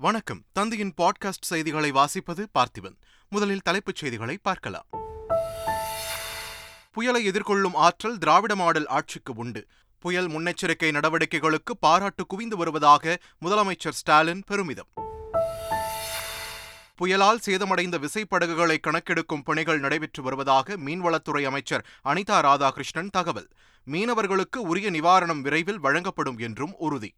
வணக்கம். தந்தையின் பாட்காஸ்ட் செய்திகளை வாசிப்பது பார்த்திபன். முதலில் தலைப்புச் செய்திகளை பார்க்கலாம். புயலை எதிர்கொள்ளும் ஆற்றல் திராவிட மாடல் ஆட்சிக்கு உண்டு. புயல் முன்னெச்சரிக்கை நடவடிக்கைகளுக்கு பாராட்டு குவிந்து வருவதாக முதலமைச்சர் ஸ்டாலின் பெருமிதம். புயலால் சேதமடைந்த விசைப்படகுகளை கணக்கெடுக்கும் பணிகள் நடைபெற்று வருவதாக மீன்வளத்துறை அமைச்சர் அனிதா ராதாகிருஷ்ணன் தகவல். மீனவர்களுக்கு உரிய நிவாரணம் விரைவில் வழங்கப்படும் என்றும் உறுதி.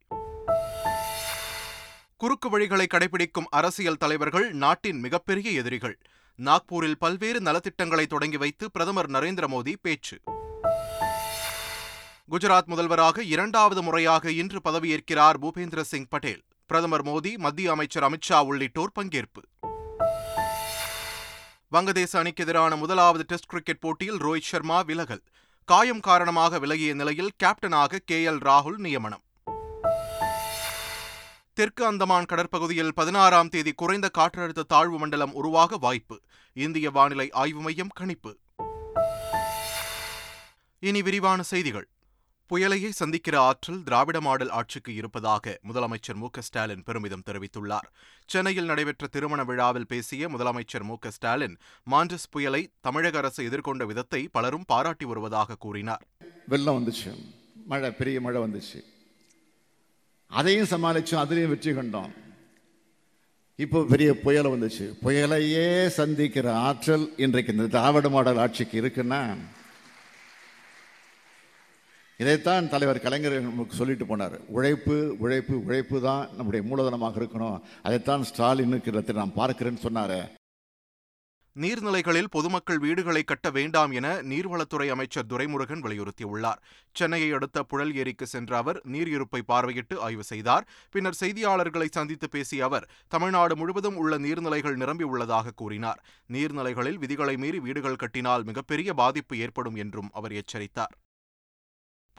குறுக்கு வழிகளை கடைபிடிக்கும் அரசியல் தலைவர்கள் நாட்டின் மிகப்பெரிய எதிரிகள். நாக்பூரில் பல்வேறு நலத்திட்டங்களை தொடங்கி வைத்து பிரதமர் நரேந்திர மோடி பேச்சு. குஜராத் முதல்வராக இரண்டாவது முறையாக இன்று பதவியேற்கிறார் பூபேந்திர சிங் பட்டேல். பிரதமர் மோடி மத்திய அமைச்சர் அமித்ஷா உள்ளிட்டோர் பங்கேற்பு. வங்கதேச அணிக்கு எதிரான முதலாவது டெஸ்ட் கிரிக்கெட் போட்டியில் ரோஹித் சர்மா விலகல். காயம் காரணமாக விலகிய நிலையில் கேப்டனாக கே எல் ராகுல் நியமனம். தெற்கு அந்தமான் கடற்பகுதியில் பதினாறாம் தேதி குறைந்த காற்றழுத்த தாழ்வு மண்டலம் உருவாக வாய்ப்பு. இந்திய வானிலை ஆய்வு மையம் கணிப்பு. இனி விரிவான செய்திகள். புயலையை சந்திக்கிற ஆற்றல் திராவிட மாடல் ஆட்சிக்கு இருப்பதாக முதலமைச்சர் மு ஸ்டாலின் பெருமிதம் தெரிவித்துள்ளார். சென்னையில் நடைபெற்ற திருமண விழாவில் பேசிய முதலமைச்சர் மு ஸ்டாலின் மாண்டஸ் புயலை தமிழக அரசு எதிர்கொண்ட விதத்தை பலரும் பாராட்டி வருவதாக கூறினார். வெள்ளம் வந்துச்சு. மழை பெரிய மழை வந்துச்சு. அதையும் சமாளித்தோம் அதுலேயும் வெற்றி கண்டோம். இப்போ பெரிய புயல் வந்துச்சு. புயலையே சந்திக்கிற ஆற்றல் இன்றைக்கு இந்த திராவிட மாடல் ஆட்சிக்கு இருக்குன்னா இதைத்தான் தலைவர் கலைஞர் நமக்கு சொல்லிட்டு போனார். உழைப்பு உழைப்பு உழைப்பு தான் நம்முடைய மூலதனமாக இருக்கணும். அதைத்தான் ஸ்டாலினுக்கு நான் பார்க்கிறேன்னு சொன்னார். நீர்நிலைகளில் பொதுமக்கள் வீடுகளை கட்ட வேண்டாம் என நீர்வளத்துறை அமைச்சர் துரைமுருகன் வலியுறுத்தியுள்ளார். சென்னையை அடுத்த புழல் ஏரிக்கு சென்ற அவர் நீர் இருப்பை பார்வையிட்டு ஆய்வு செய்தார். பின்னர் செய்தியாளர்களை சந்தித்து பேசிய அவர் தமிழ்நாடு முழுவதும் உள்ள நீர்நிலைகள் நிரம்பியுள்ளதாக கூறினார். நீர்நிலைகளில் விதிகளை மீறி வீடுகள் கட்டினால் மிகப்பெரிய பாதிப்பு ஏற்படும் என்றும் அவர் எச்சரித்தார்.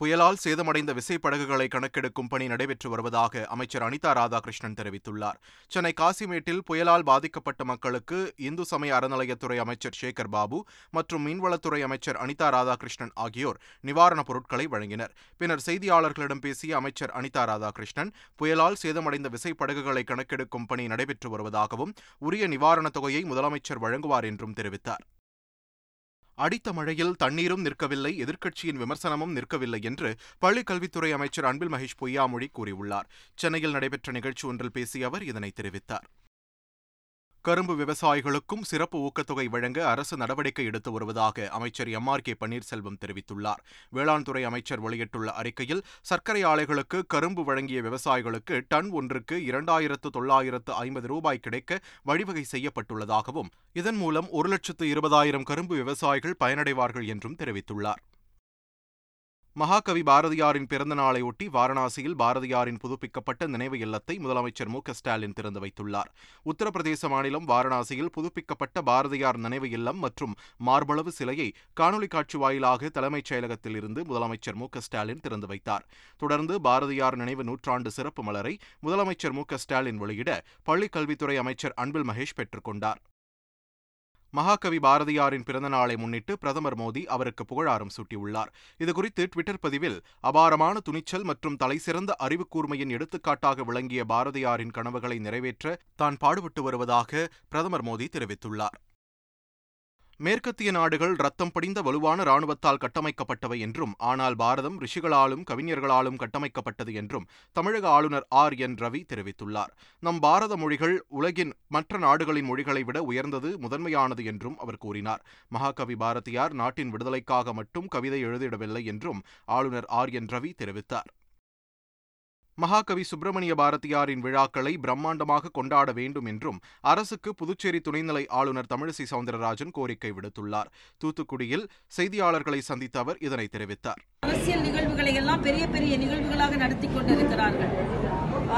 புயலால் சேதமடைந்த விசைப்படகுகளை கணக்கெடுக்கும் பணி நடைபெற்று வருவதாக அமைச்சர் அனிதா ராதாகிருஷ்ணன் தெரிவித்துள்ளார். சென்னை காசிமேட்டில் புயலால் பாதிக்கப்பட்ட மக்களுக்கு இந்து சமய அறநிலையத்துறை அமைச்சர் சேகர் பாபு மற்றும் மீன்வளத்துறை அமைச்சர் அனிதா ராதாகிருஷ்ணன் ஆகியோர் நிவாரணப் பொருட்களை வழங்கினர். பின்னர் செய்தியாளர்களிடம் பேசிய அமைச்சர் அனிதா ராதாகிருஷ்ணன் புயலால் சேதமடைந்த விசைப்படகுகளை கணக்கெடுக்கும் பணி நடைபெற்று வருவதாகவும் உரிய நிவாரணத் தொகையை முதலமைச்சர் வழங்குவார் என்றும் தெரிவித்தார். அடித்த மழையில் தண்ணீரும் நிற்கவில்லை எதிர்க்கட்சியின் விமர்சனமும் நிற்கவில்லை என்று பள்ளிக் கல்வித்துறை அமைச்சர் அன்பில் மகேஷ் பொய்யாமொழி கூறியுள்ளார். சென்னையில் நடைபெற்ற நிகழ்ச்சி ஒன்றில் பேசிய அவர் இதனை தெரிவித்தார். கரும்பு விவசாயிகளுக்கும் சிறப்பு ஊக்கத்தொகை வழங்க அரசு நடவடிக்கை எடுத்து வருவதாக அமைச்சர் எம் ஆர் கே பன்னீர்செல்வம் தெரிவித்துள்ளார். வேளாண் துறை அமைச்சர் வெளியிட்டுள்ள அறிக்கையில் சர்க்கரை ஆலைகளுக்கு கரும்பு வழங்கிய விவசாயிகளுக்கு டன் ஒன்றுக்கு இரண்டாயிரத்து தொள்ளாயிரத்து ஐம்பது ரூபாய் கிடைக்க வழிவகை செய்யப்பட்டுள்ளதாகவும் இதன் மூலம் ஒரு லட்சத்து இருபதாயிரம் கரும்பு விவசாயிகள் பயனடைவார்கள் என்றும் தெரிவித்துள்ளார். மகாகவி பாரதியாரின் பிறந்த நாளையொட்டி வாரணாசியில் பாரதியாரின் புதுப்பிக்கப்பட்ட நினைவு இல்லத்தை முதலமைச்சர் மு ஸ்டாலின் திறந்து வைத்துள்ளார். உத்தரப்பிரதேச மாநிலம் வாரணாசியில் புதுப்பிக்கப்பட்ட பாரதியார் நினைவு இல்லம் மற்றும் மார்பளவு சிலையை காணொலி காட்சி வாயிலாக தலைமைச் செயலகத்தில் இருந்து முதலமைச்சர் மு ஸ்டாலின் திறந்து வைத்தார். தொடர்ந்து பாரதியார் நினைவு நூற்றாண்டு சிறப்பு மலரை முதலமைச்சர் மு ஸ்டாலின் வெளியிட பள்ளிக் கல்வித்துறை அமைச்சர் அன்பில் மகேஷ் பெற்றுக் கொண்டார். மகாகவி பாரதியாரின் பிறந்த நாளை முன்னிட்டு பிரதமர் மோடி அவருக்கு புகழாரம் சூட்டியுள்ளார். இதுகுறித்து ட்விட்டர் பதிவில் அபாரமான துணிச்சல் மற்றும் தலைசிறந்த அறிவு கூர்மையின் எடுத்துக்காட்டாக விளங்கிய பாரதியாரின் கனவுகளை நிறைவேற்ற தான் பாடுபட்டு வருவதாக பிரதமர் மோடி தெரிவித்துள்ளார். மேற்கத்திய நாடுகள் ரத்தம் படிந்த வலுவான ராணுவத்தால் கட்டமைக்கப்பட்டவை என்றும் ஆனால் பாரதம் ரிஷிகளாலும் கவிஞர்களாலும் கட்டமைக்கப்பட்டது என்றும் தமிழக ஆளுநர் ஆர். என். ரவி தெரிவித்துள்ளார். நம் பாரத மொழிகள் உலகின் மற்ற நாடுகளின் மொழிகளை விட உயர்ந்தது முதன்மையானது என்றும் அவர் கூறினார். மகாகவி பாரதியார் நாட்டின் விடுதலைக்காக மட்டும் கவிதை எழுதிடவில்லை என்றும் ஆளுநர் ஆர். என். ரவி தெரிவித்தார். மகாகவி சுப்பிரமணிய பாரதியாரின் விழாக்களை பிரம்மாண்டமாக கொண்டாட வேண்டும் என்றும் அரசுக்கு புதுச்சேரி துணைநிலை ஆளுநர் தமிழிசை சவுந்தரராஜன் கோரிக்கை விடுத்துள்ளார். தூத்துக்குடியில் செய்தியாளர்களை சந்தித்த அவர் இதனை தெரிவித்தார். அரசியல் நிகழ்வுகளை எல்லாம் பெரிய பெரிய நிகழ்வுகளாக நடத்தி கொண்டிருக்கிறார்கள்.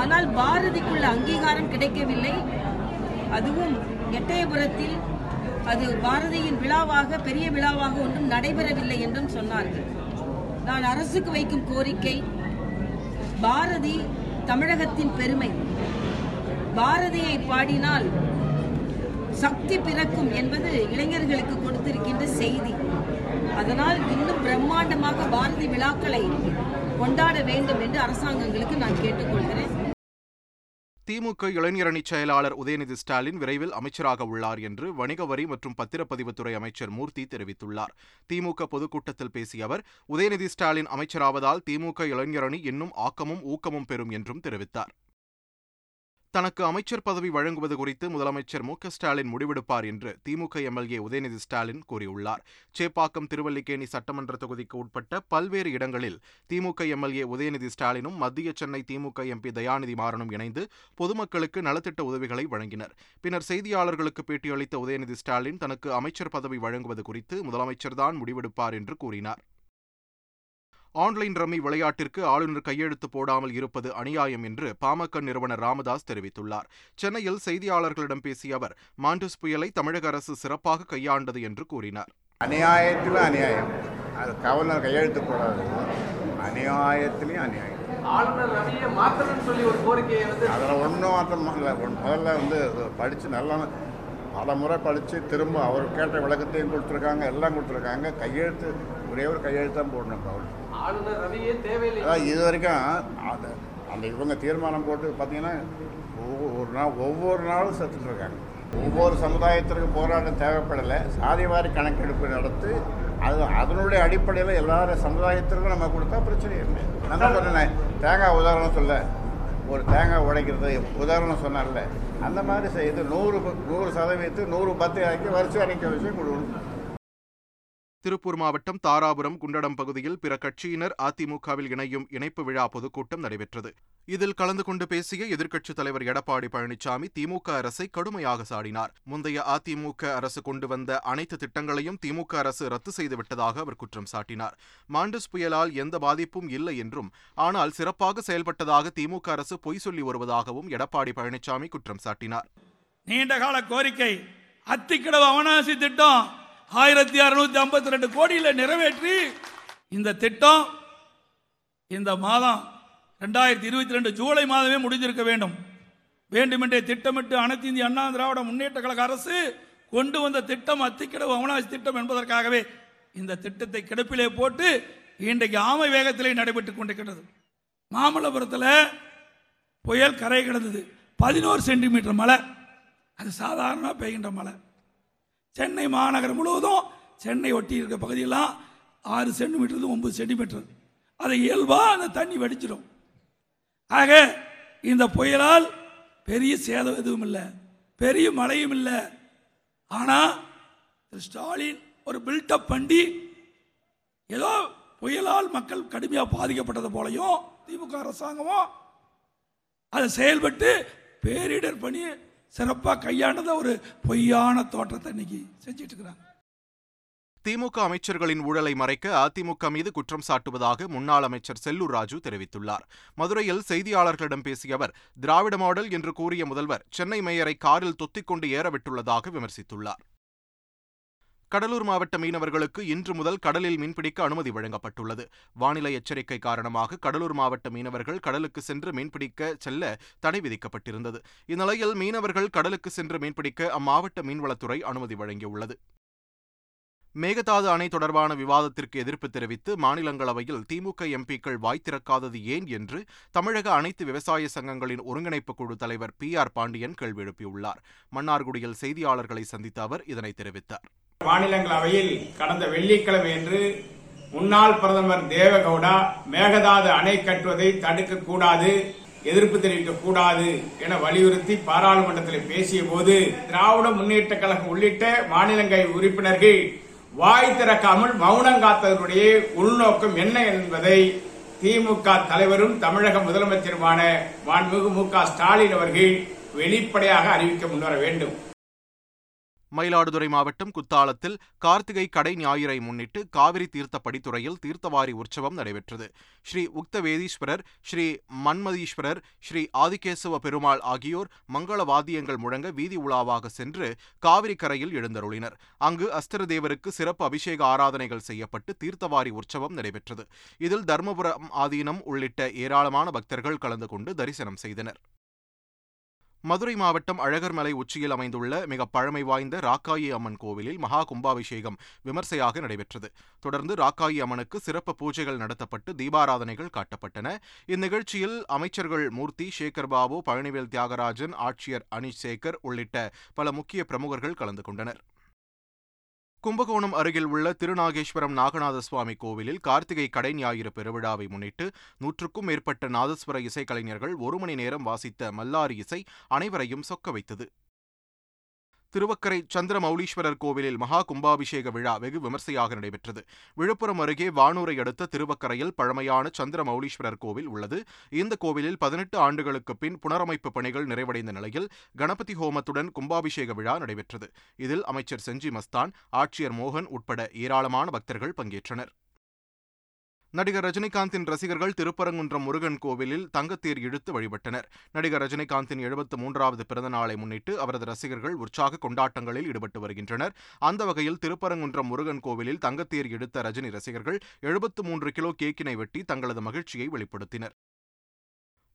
ஆனால் பாரதிக்குள்ள அங்கீகாரம் கிடைக்கவில்லை. அதுவும் எட்டயபுரத்தில் அது பாரதியின் விழாவாக பெரிய விழாவாக ஒன்றும் நடைபெறவில்லை என்றும் சொன்னார்கள். நான் அரசுக்கு வைக்கும் கோரிக்கை பாரதி தமிழகத்தின் பெருமை. பாரதியை பாடினால் சக்தி பிறக்கும் என்பது இளைஞர்களுக்கு கொடுத்திருக்கின்ற செய்தி. அதனால் இன்னும் பிரம்மாண்டமாக பாரதி விழாக்களை கொண்டாட வேண்டும் என்று அரசாங்கங்களுக்கு நான் கேட்டுக்கொள்கிறேன். திமுக இளைஞரணி செயலாளர் உதயநிதி ஸ்டாலின் விரைவில் அமைச்சராக உள்ளார் என்று வணிக வரி மற்றும் பத்திரப்பதிவுத்துறை அமைச்சர் மூர்த்தி தெரிவித்துள்ளார். திமுக பொதுக்கூட்டத்தில் பேசிய அவர் உதயநிதி ஸ்டாலின் அமைச்சராவதால் திமுக இளைஞரணி இன்னும் ஆக்கமும் ஊக்கமும் பெறும் என்றும் தெரிவித்தார். தனக்கு அமைச்சர் பதவி வழங்குவது குறித்து முதலமைச்சர் மு ஸ்டாலின் முடிவெடுப்பார் என்று திமுக எம்எல்ஏ உதயநிதி ஸ்டாலின் கூறியுள்ளார். சேப்பாக்கம் திருவல்லிக்கேணி சட்டமன்ற தொகுதிக்கு உட்பட்ட பல்வேறு இடங்களில் திமுக எம்எல்ஏ உதயநிதி ஸ்டாலினும் மத்திய சென்னை திமுக எம்பி தயாநிதி மாறனும் இணைந்து பொதுமக்களுக்கு நலத்திட்ட உதவிகளை வழங்கினர். பின்னர் செய்தியாளர்களுக்கு பேட்டியளித்த உதயநிதி ஸ்டாலின் தனக்கு அமைச்சர் பதவி வழங்குவது குறித்து முதலமைச்சர்தான் முடிவெடுப்பார் என்று கூறினார். ஆன்லைன் ரம்மி விளையாட்டிற்கு ஆளுநர் கையெழுத்து போடாமல் இருப்பது அநியாயம் என்று பாமக நிறுவனர் ராமதாஸ் தெரிவித்துள்ளார். சென்னையில் செய்தியாளர்களிடம் பேசிய அவர் மாண்டஸ் புயலை தமிழக அரசு சிறப்பாக கையாண்டது என்று கூறினார். அநியாயத்தில் அநியாயம். அது கவர்னர் கையெழுத்து போடாது. அநியாயத்திலையும் அநியாயம். ஆளுநர் ரவியை மாத்தணும்னு சொல்லி ஒரு கோரிக்கையை வந்து அதில் ஒன்றும் மாற்றம் இல்லை முதல்ல வந்து படித்து நல்லா பல முறை படித்து திரும்ப அவர் கேட்ட விளக்கத்தையும் கொடுத்துருக்காங்க எல்லாம் கொடுத்துருக்காங்க. கையெழுத்து ஒரே ஒரு கையெழுத்து தான் போடணும். அவர் ஆளுநர் ரவியே தேவையில்லை. அதான் இது வரைக்கும் அந்த அந்த இவங்க தீர்மானம் போட்டு பார்த்தீங்கன்னா ஒவ்வொரு நாள் ஒவ்வொரு நாளும் செத்துட்டு இருக்காங்க. ஒவ்வொரு சமுதாயத்திற்கு போராட்டம் தேவைப்படலை. சாதிவாரி கணக்கெடுப்பு நடத்தி அது அதனுடைய அடிப்படையில் எல்லாரும் சமுதாயத்திற்கும் நம்ம கொடுத்தா பிரச்சனை இல்லை. நான் சொன்னேன் தேங்காய் உதாரணம் சொல்ல. ஒரு தேங்காய் உடைக்கிறது உதாரணம் சொன்னார்ல. அந்த மாதிரி செய்து நூறு நூறு சதவீதத்துக்கு நூறு பத்து ஆக்கி வரிசை அணிக்க வச்சு கொடுக்கணும். திருப்பூர் மாவட்டம் தாராபுரம் குண்டடம் பகுதியில் பிற கட்சியினர் அதிமுகவில் இணையும் இணைப்பு விழா பொதுக்கூட்டம் நடைபெற்றது. இதில் கலந்து கொண்டு பேசிய எதிர்க்கட்சித் தலைவர் எடப்பாடி பழனிசாமி திமுக அரசை கடுமையாக சாடினார். முந்தைய அதிமுக அரசு கொண்டு வந்த அனைத்து திட்டங்களையும் திமுக அரசு ரத்து செய்துவிட்டதாக அவர் குற்றம் சாட்டினார். மாண்டஸ் புயலால் எந்த பாதிப்பும் இல்லை என்றும் ஆனால் சிறப்பாக செயல்பட்டதாக திமுக அரசு பொய் சொல்லி வருவதாகவும் எடப்பாடி பழனிசாமி குற்றம் சாட்டினார். நீண்ட கால கோரிக்கை அத்திக்கிடவு அவனாசி திட்டம் ஆயிரத்தி அறுநூத்தி ஐம்பத்தி ரெண்டு கோடியில் நிறைவேற்றி இந்த திட்டம் இந்த மாதம் ரெண்டாயிரத்தி இருபத்தி ரெண்டு ஜூலை மாதமே முடிஞ்சிருக்க வேண்டும். வேண்டுமென்றே திட்டமிட்டு அனைத்து இந்திய அண்ணா திராவிட முன்னேற்ற கழக அரசு கொண்டு வந்த திட்டம் அத்திக்கிடவு அவனாசி திட்டம் என்பதற்காகவே இந்த திட்டத்தை கிடப்பிலே போட்டு இன்றைக்கு ஆமை வேகத்திலே நடைபெற்றுக் கொண்டிருக்கிறது. மாமல்லபுரத்தில் புயல் கரை கிடந்தது. பதினோரு சென்டிமீட்டர் மழை. அது சாதாரணமாக பெய்கின்ற மழை. சென்னை மாநகரம் முழுவதும் சென்னை ஒட்டி இருக்க பகுதியெல்லாம் ஆறு சென்டிமீட்டர் ஒன்பது சென்டிமீட்டர். அதை இயல்பாக அந்த தண்ணி வெடிச்சிடும். ஆக இந்த புயலால் பெரிய சேதம் எதுவும் இல்லை. பெரிய மழையும் இல்லை. ஆனால் ஸ்டாலின் ஒரு பில்டப் பண்ணி ஏதோ புயலால் மக்கள் கடுமையாக பாதிக்கப்பட்டது போலையும் திமுக அரசாங்கமும் அதை செயல்பட்டு பேரிடர் பணி சிறப்பாக கையாண்டதை ஒரு பொய்யான தோற்றத்தை இன்னைக்கு செஞ்சிட்டு இருக்கிறாங்க திமுக அமைச்சர்களின் ஊழலை மறைக்க அதிமுக மீது குற்றம் சாட்டுவதாக முன்னாள் அமைச்சர் செல்லூர் ராஜு தெரிவித்துள்ளார். மதுரையில் செய்தியாளர்களிடம் பேசிய அவர் திராவிட மாடல் என்று கூறிய முதல்வர் சென்னை மேயரை காரில் தொத்திக்கொண்டு ஏறவிட்டுள்ளதாக விமர்சித்துள்ளார். கடலூர் மாவட்ட மீனவர்களுக்கு இன்று முதல் கடலில் மீன்பிடிக்க அனுமதி வழங்கப்பட்டுள்ளது. வானிலை எச்சரிக்கை காரணமாக கடலூர் மாவட்ட மீனவர்கள் கடலுக்கு சென்று மீன்பிடிக்க செல்ல தடை விதிக்கப்பட்டிருந்தது. இந்நிலையில் மீனவர்கள் கடலுக்கு சென்று மீன்பிடிக்க அம்மாவட்ட மீன்வளத்துறை அனுமதி வழங்கியுள்ளது. மேகதாது அணை தொடர்பான விவாதத்திற்கு எதிர்ப்பு தெரிவித்து மாநிலங்களவையில் திமுக எம்பிக்கள் வாய் திறக்காதது ஏன் என்று தமிழக அனைத்து விவசாய சங்கங்களின் ஒருங்கிணைப்பு குழு தலைவர் பி ஆர் பாண்டியன் கேள்வி எழுப்பியுள்ளார். மன்னார்குடியில் செய்தியாளர்களை சந்தித்த அவர் இதனை தெரிவித்தார். மாநிலங்களவையில் கடந்த வெள்ளிக்கிழமை என்று முன்னாள் பிரதமர் தேவகவுடா மேகதாது அணை கட்டுவதை தடுக்க கூடாது எதிர்ப்பு தெரிவிக்க கூடாது என வலியுறுத்தி பாராளுமன்றத்தில் பேசிய போது திராவிட முன்னேற்ற கழகம் உள்ளிட்ட மாநிலங்களவை உறுப்பினர்கள் வாய் திறக்காமல் மௌனம் காத்ததனுடைய உள்நோக்கம் என்ன என்பதை திமுக தலைவரும் தமிழக முதலமைச்சருமான மாண்புமிகு மு க ஸ்டாலின் அவர்கள் வெளிப்படையாக அறிவிக்க முன்வர வேண்டும். மயிலாடுதுறை மாவட்டம் குத்தாலத்தில் கார்த்திகை கடை ஞாயிறை முன்னிட்டு காவிரி தீர்த்த படித்துறையில் தீர்த்தவாரி உற்சவம் நடைபெற்றது. ஸ்ரீ உக்தவேதீஸ்வரர் ஸ்ரீ மன்மதீஸ்வரர் ஸ்ரீ ஆதிகேசவ பெருமாள் ஆகியோர் மங்கள வாத்தியங்கள் முழங்க வீதி உலாவாக சென்று காவிரி கரையில் எழுந்தருளினர். அங்கு அஸ்திர தேவருக்கு சிறப்பு அபிஷேக ஆராதனைகள் செய்யப்பட்டு தீர்த்தவாரி உற்சவம் நடைபெற்றது. இதில் தர்மபுரம் ஆதீனம் உள்ளிட்ட ஏராளமான பக்தர்கள் கலந்து கொண்டு தரிசனம் செய்தனர். மதுரை மாவட்டம் அழகர்மலை உச்சியில் அமைந்துள்ள மிக பழமை வாய்ந்த ராக்காயி அம்மன் கோவிலில் மகா கும்பாபிஷேகம் விமர்சையாக நடைபெற்றது. தொடர்ந்து ராக்காயி அம்மனுக்கு சிறப்பு பூஜைகள் நடத்தப்பட்டு தீபாராதனைகள் காட்டப்பட்டன. இந்நிகழ்ச்சியில் அமைச்சர்கள் மூர்த்தி சேகர் பாபு பழனிவேல் தியாகராஜன் ஆட்சியர் அனிஷ் சேகர் உள்ளிட்ட பல முக்கிய பிரமுகர்கள் கலந்து கொண்டனர். கும்பகோணம் அருகில் உள்ள திருநாகேஸ்வரம் நாகநாத சுவாமி கோவிலில் கார்த்திகை கடை ஞாயிறு பெருவிழாவை முன்னிட்டு நூற்றுக்கும் மேற்பட்ட நாதஸ்வர இசைக்கலைஞர்கள் ஒரு மணி நேரம் வாசித்த மல்லாரி இசை அனைவரையும் சொக்க வைத்தது. திருவக்கரை சந்திரமௌலீஸ்வரர் கோவிலில் மகா கும்பாபிஷேக விழா வெகு விமர்சையாக நடைபெற்றது. விழுப்புரம் அருகே வானூரை அடுத்த திருவக்கரையில் பழமையான சந்திரமௌலீஸ்வரர் கோவில் உள்ளது. இந்த கோவிலில் பதினெட்டு ஆண்டுகளுக்கு பின் புனரமைப்பு பணிகள் நிறைவடைந்த நிலையில் கணபதி ஹோமத்துடன் கும்பாபிஷேக விழா நடைபெற்றது. இதில் அமைச்சர் செஞ்சி மஸ்தான் ஆட்சியர் மோகன் உட்பட ஏராளமான பக்தர்கள் பங்கேற்றனர். நடிகர் ரஜினிகாந்தின் ரசிகர்கள் திருப்பரங்குன்றம் முருகன் கோவிலில் தங்கத்தேர் இழுத்து வழிபட்டனர். நடிகர் ரஜினிகாந்தின் எழுபத்து மூன்றாவது பிறந்த நாளை முன்னிட்டு அவரது ரசிகர்கள் உற்சாக கொண்டாட்டங்களில் ஈடுபட்டு வருகின்றனர். அந்த வகையில் திருப்பரங்குன்றம் முருகன் கோவிலில் தங்கத்தேர் இழுத்த ரஜினி ரசிகர்கள் எழுபத்து மூன்று கிலோ கேக்கினை வெட்டி தங்களது மகிழ்ச்சியை வெளிப்படுத்தினர்.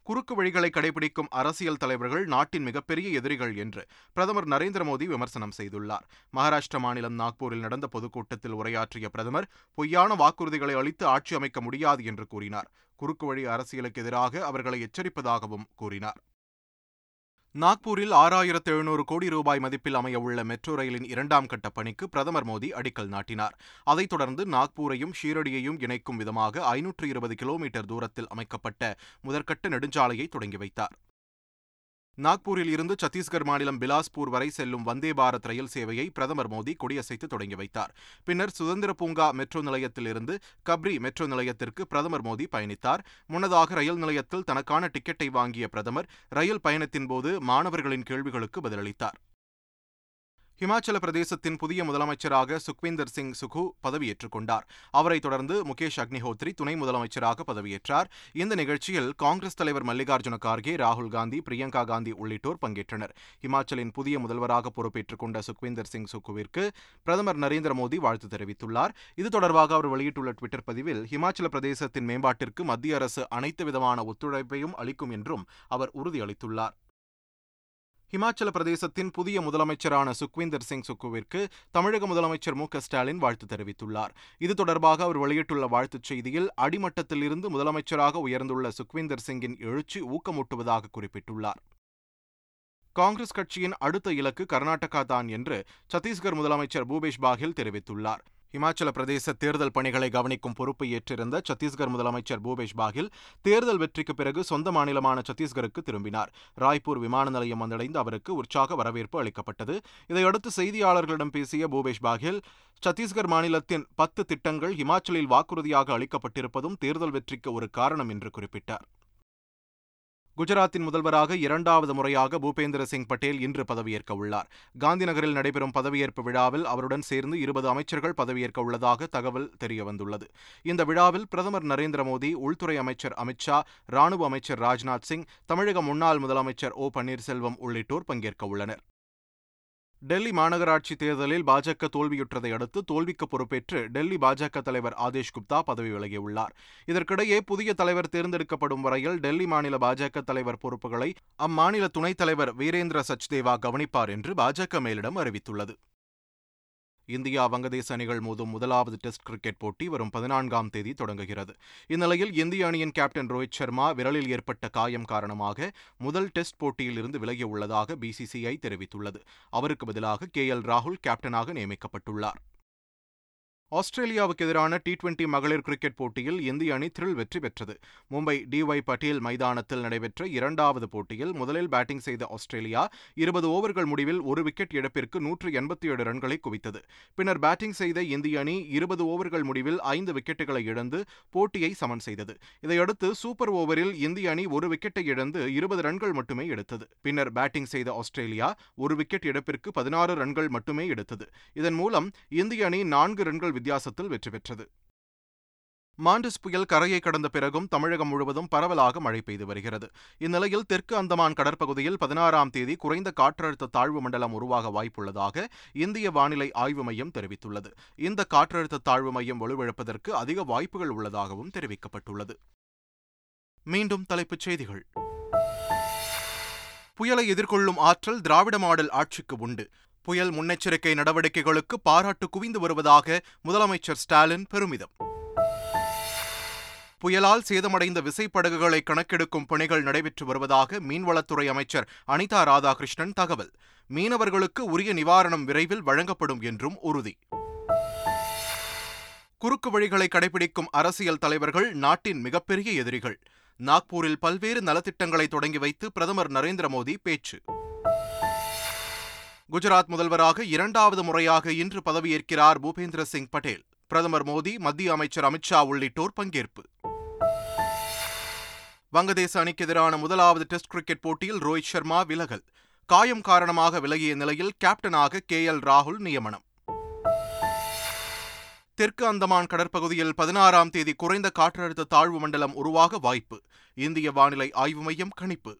குறுக்கு வழிகளை கடைபிடிக்கும் அரசியல் தலைவர்கள் நாட்டின் மிகப்பெரிய எதிரிகள் என்று பிரதமர் நரேந்திர மோடி விமர்சனம் செய்துள்ளார். மகாராஷ்டிர மாநிலம் நாக்பூரில் நடந்த பொதுக்கூட்டத்தில் உரையாற்றிய பிரதமர் பொய்யான வாக்குறுதிகளை அளித்து ஆட்சி அமைக்க முடியாது என்று கூறினார். குறுக்கு வழி அரசியலுக்கு எதிராக அவர்களை எச்சரிப்பதாகவும் கூறினார். நாக்பூரில் ஆறாயிரத்து எழுநூறு கோடி ரூபாய் மதிப்பில் அமையவுள்ள மெட்ரோ ரயிலின் இரண்டாம் கட்ட பணிக்கு பிரதமர் மோடி அடிக்கல் நாட்டினார். அதைத் தொடர்ந்து நாக்பூரையும் ஷீரடியையும் இணைக்கும் விதமாக ஐநூற்று இருபது கிலோமீட்டர் தூரத்தில் அமைக்கப்பட்ட முதற்கட்ட நெடுஞ்சாலையை தொடங்கி வைத்தார். நாக்பூரில் இருந்து சத்தீஸ்கர் மாநிலம் பிலாஸ்பூர் வரை செல்லும் வந்தே பாரத் ரயில் சேவையை பிரதமர் மோடி கொடியசைத்து தொடங்கி வைத்தார். பின்னர் சுதந்திர பூங்கா மெட்ரோ நிலையத்திலிருந்து கப்ரி மெட்ரோ நிலையத்திற்கு பிரதமர் மோடி பயணித்தார். முன்னதாக ரயில் நிலையத்தில் தனக்கான டிக்கெட்டை வாங்கிய பிரதமர் ரயில் பயணத்தின் போது மாணவர்களின் கேள்விகளுக்கு பதிலளித்தார். ஹிமாச்சல பிரதேசத்தின் புதிய முதலமைச்சராக சுக்விந்தர் சிங் சுகு பதவியேற்றுக் கொண்டார். அவரைத் தொடர்ந்து முகேஷ் அக்னிஹோத்ரி துணை முதலமைச்சராக பதவியேற்றார். இந்த நிகழ்ச்சியில் காங்கிரஸ் தலைவர் மல்லிகார்ஜுன கார்கே ராகுல் காந்தி பிரியங்கா காந்தி உள்ளிட்டோர் பங்கேற்றனர். ஹிமாச்சலின் புதிய முதல்வராக பொறுப்பேற்றுக் கொண்ட சுக்விந்தர் சிங் சுக்குவிற்கு பிரதமர் நரேந்திர மோடி வாழ்த்து தெரிவித்துள்ளார். இது தொடர்பாக அவர் வெளியிட்டுள்ள டுவிட்டர் பதிவில் ஹிமாச்சல பிரதேசத்தின் மேம்பாட்டிற்கு மத்திய அரசு அனைத்து விதமான ஒத்துழைப்பையும் அளிக்கும் என்றும் அவர் உறுதியளித்துள்ளார். ஹிமாச்சல பிரதேசத்தின் புதிய முதலமைச்சரான சுக்விந்தர் சிங் சுக்குவிற்கு தமிழக முதலமைச்சர் மு ஸ்டாலின் வாழ்த்து தெரிவித்துள்ளார். இது தொடர்பாக அவர் வெளியிட்டுள்ள வாழ்த்துச் செய்தியில் அடிமட்டத்திலிருந்து முதலமைச்சராக உயர்ந்துள்ள சுக்விந்தர் சிங்கின் எழுச்சி ஊக்கமூட்டுவதாக குறிப்பிட்டுள்ளார். காங்கிரஸ் கட்சியின் அடுத்த இலக்கு கர்நாடகா தான் என்று சத்தீஸ்கர் முதலமைச்சர் பூபேஷ் பாகில் தெரிவித்துள்ளார். இமாச்சல பிரதேச தேர்தல் பணிகளை கவனிக்கும் பொறுப்பை ஏற்றிருந்த சத்தீஸ்கர் முதலமைச்சர் பூபேஷ் பாகில் தேர்தல் வெற்றிக்கு பிறகு சொந்த மாநிலமான சத்தீஸ்கருக்கு திரும்பினார். ராய்ப்பூர் விமான நிலையம் வந்தடைந்து அவருக்கு உற்சாக வரவேற்பு அளிக்கப்பட்டது. இதையடுத்து செய்தியாளர்களிடம் பேசிய பூபேஷ் பாகில் சத்தீஸ்கர் மாநிலத்தின் பத்து திட்டங்கள் ஹிமாச்சலில் வாக்குறுதியாக அளிக்கப்பட்டிருப்பதும் தேர்தல் வெற்றிக்கு ஒரு காரணம் என்று குறிப்பிட்டார். குஜராத்தின் முதல்வராக இரண்டாவது முறையாக பூபேந்திர சிங் பட்டேல் இன்று பதவியேற்க உள்ளார். காந்திநகரில் நடைபெறும் பதவியேற்பு விழாவில் அவருடன் சேர்ந்து இருபது அமைச்சர்கள் பதவியேற்க உள்ளதாக தகவல் தெரியவந்துள்ளது. இந்த விழாவில் பிரதமர் நரேந்திர மோடி உள்துறை அமைச்சர் அமித்ஷா ராணுவ அமைச்சர் ராஜ்நாத் சிங் தமிழக முன்னாள் முதலமைச்சர் ஓ பன்னீர்செல்வம் உள்ளிட்டோர் பங்கேற்க உள்ளனர். டெல்லி மாநகராட்சி தேர்தலில் பாஜக தோல்வியுற்றதை அடுத்து தோல்விக்கு பொறுப்பேற்று டெல்லி பாஜக தலைவர் ஆதேஷ் குப்தா பதவி விலகியுள்ளார் இதற்கிடையே புதிய தலைவர் தேர்ந்தெடுக்கப்படும் வரையில் டெல்லி மாநில பாஜக தலைவர் பொறுப்புகளை அம்மாநில துணைத் தலைவர் வீரேந்திர சச்தேவா கவனிப்பார் என்று பாஜக மேலிடம் அறிவித்துள்ளது. இந்தியா வங்கதேச அணிகள் மோதும் முதலாவது டெஸ்ட் கிரிக்கெட் போட்டி வரும் பதினான்காம் தேதி தொடங்குகிறது. இந்நிலையில் இந்திய அணியின் கேப்டன் ரோஹித் சர்மா விரலில் ஏற்பட்ட காயம் காரணமாக முதல் டெஸ்ட் போட்டியில் இருந்து விலகியுள்ளதாக பிசிசிஐ தெரிவித்துள்ளது. அவருக்கு பதிலாக கே எல் ராகுல் கேப்டனாக நியமிக்கப்பட்டுள்ளார். ஆஸ்திரேலியாவுக்கு எதிரான டி டுவெண்டி மகளிர் கிரிக்கெட் போட்டியில் இந்திய அணி த்ரில் வெற்றி பெற்றது. மும்பை டிஒய் பட்டேல் மைதானத்தில் நடைபெற்ற இரண்டாவது போட்டியில் முதலில் பேட்டிங் செய்த ஆஸ்திரேலியா இருபது ஓவர்கள் முடிவில் ஒரு விக்கெட் இழப்பிற்கு நூற்று எண்பத்தி ஏழு ரன்களை குவித்தது. பின்னர் பேட்டிங் செய்த இந்திய அணி இருபது ஓவர்கள் முடிவில் ஐந்து விக்கெட்டுகளை இழந்து போட்டியை சமன் செய்தது. இதையடுத்து சூப்பர் ஓவரில் இந்திய அணி ஒரு விக்கெட்டை இழந்து இருபது ரன்கள் மட்டுமே எடுத்தது. பின்னர் பேட்டிங் செய்த ஆஸ்திரேலியா ஒரு விக்கெட் இழப்பிற்கு பதினாறு ரன்கள் மட்டுமே எடுத்தது. இதன் மூலம் இந்திய அணி நான்கு ரன்கள் வித்தியாசத்தில் வெற்றி பெற்றது. மாண்டஸ் புயல் கரையை கடந்த பிறகும் தமிழகம் முழுவதும் பரவலாக மழை பெய்து வருகிறது. இந்நிலையில் தெற்கு அந்தமான் கடற்பகுதியில் பதினாறாம் தேதி குறைந்த காற்றழுத்த தாழ்வு மண்டலம் உருவாக வாய்ப்புள்ளதாக இந்திய வானிலை ஆய்வு மையம் தெரிவித்துள்ளது. இந்த காற்றழுத்த தாழ்வு மையம் வலுவிழப்பதற்கு அதிக வாய்ப்புகள் உள்ளதாகவும் தெரிவிக்கப்பட்டுள்ளது. மீண்டும் தலைப்புச் செய்திகள். புயலை எதிர்கொள்ளும் ஆற்றல் திராவிட மாடல் ஆட்சிக்கு உண்டு. புயல் முன்னெச்சரிக்கை நடவடிக்கைகளுக்கு பாராட்டு குவிந்து வருவதாக முதலமைச்சர் ஸ்டாலின் பெருமிதம். புயலால் சேதமடைந்த விசைப்படகுகளை கணக்கெடுக்கும் பணிகள் நடைபெற்று வருவதாக மீன்வளத்துறை அமைச்சர் அனிதா ராதாகிருஷ்ணன் தகவல். மீனவர்களுக்கு உரிய நிவாரணம் விரைவில் வழங்கப்படும் என்றும் உறுதி. குறுக்கு வழிகளை கடைபிடிக்கும் அரசியல் தலைவர்கள் நாட்டின் மிகப்பெரிய எதிரிகள். நாக்பூரில் பல்வேறு நலத்திட்டங்களை தொடங்கி வைத்து பிரதமர் நரேந்திர மோடி பேச்சு. குஜராத் முதல்வராக இரண்டாவது முறையாக இன்று பதவியேற்கிறார் பூபேந்திர சிங் பட்டேல். பிரதமர் மோடி மத்திய அமைச்சர் அமித்ஷா உள்ளிட்டோர் பங்கேற்பு. வங்கதேச அணிக்கு எதிரான முதலாவது டெஸ்ட் கிரிக்கெட் போட்டியில் ரோஹித் சர்மா விலகல். காயம் காரணமாக விலகிய நிலையில் கேப்டனாக கே எல் ராகுல் நியமனம். தெற்கு அந்தமான் கடற்பகுதியில் பதினாறாம் தேதி குறைந்த காற்றழுத்த தாழ்வு மண்டலம் உருவாக வாய்ப்பு. இந்திய வானிலை ஆய்வு மையம் கணிப்பு.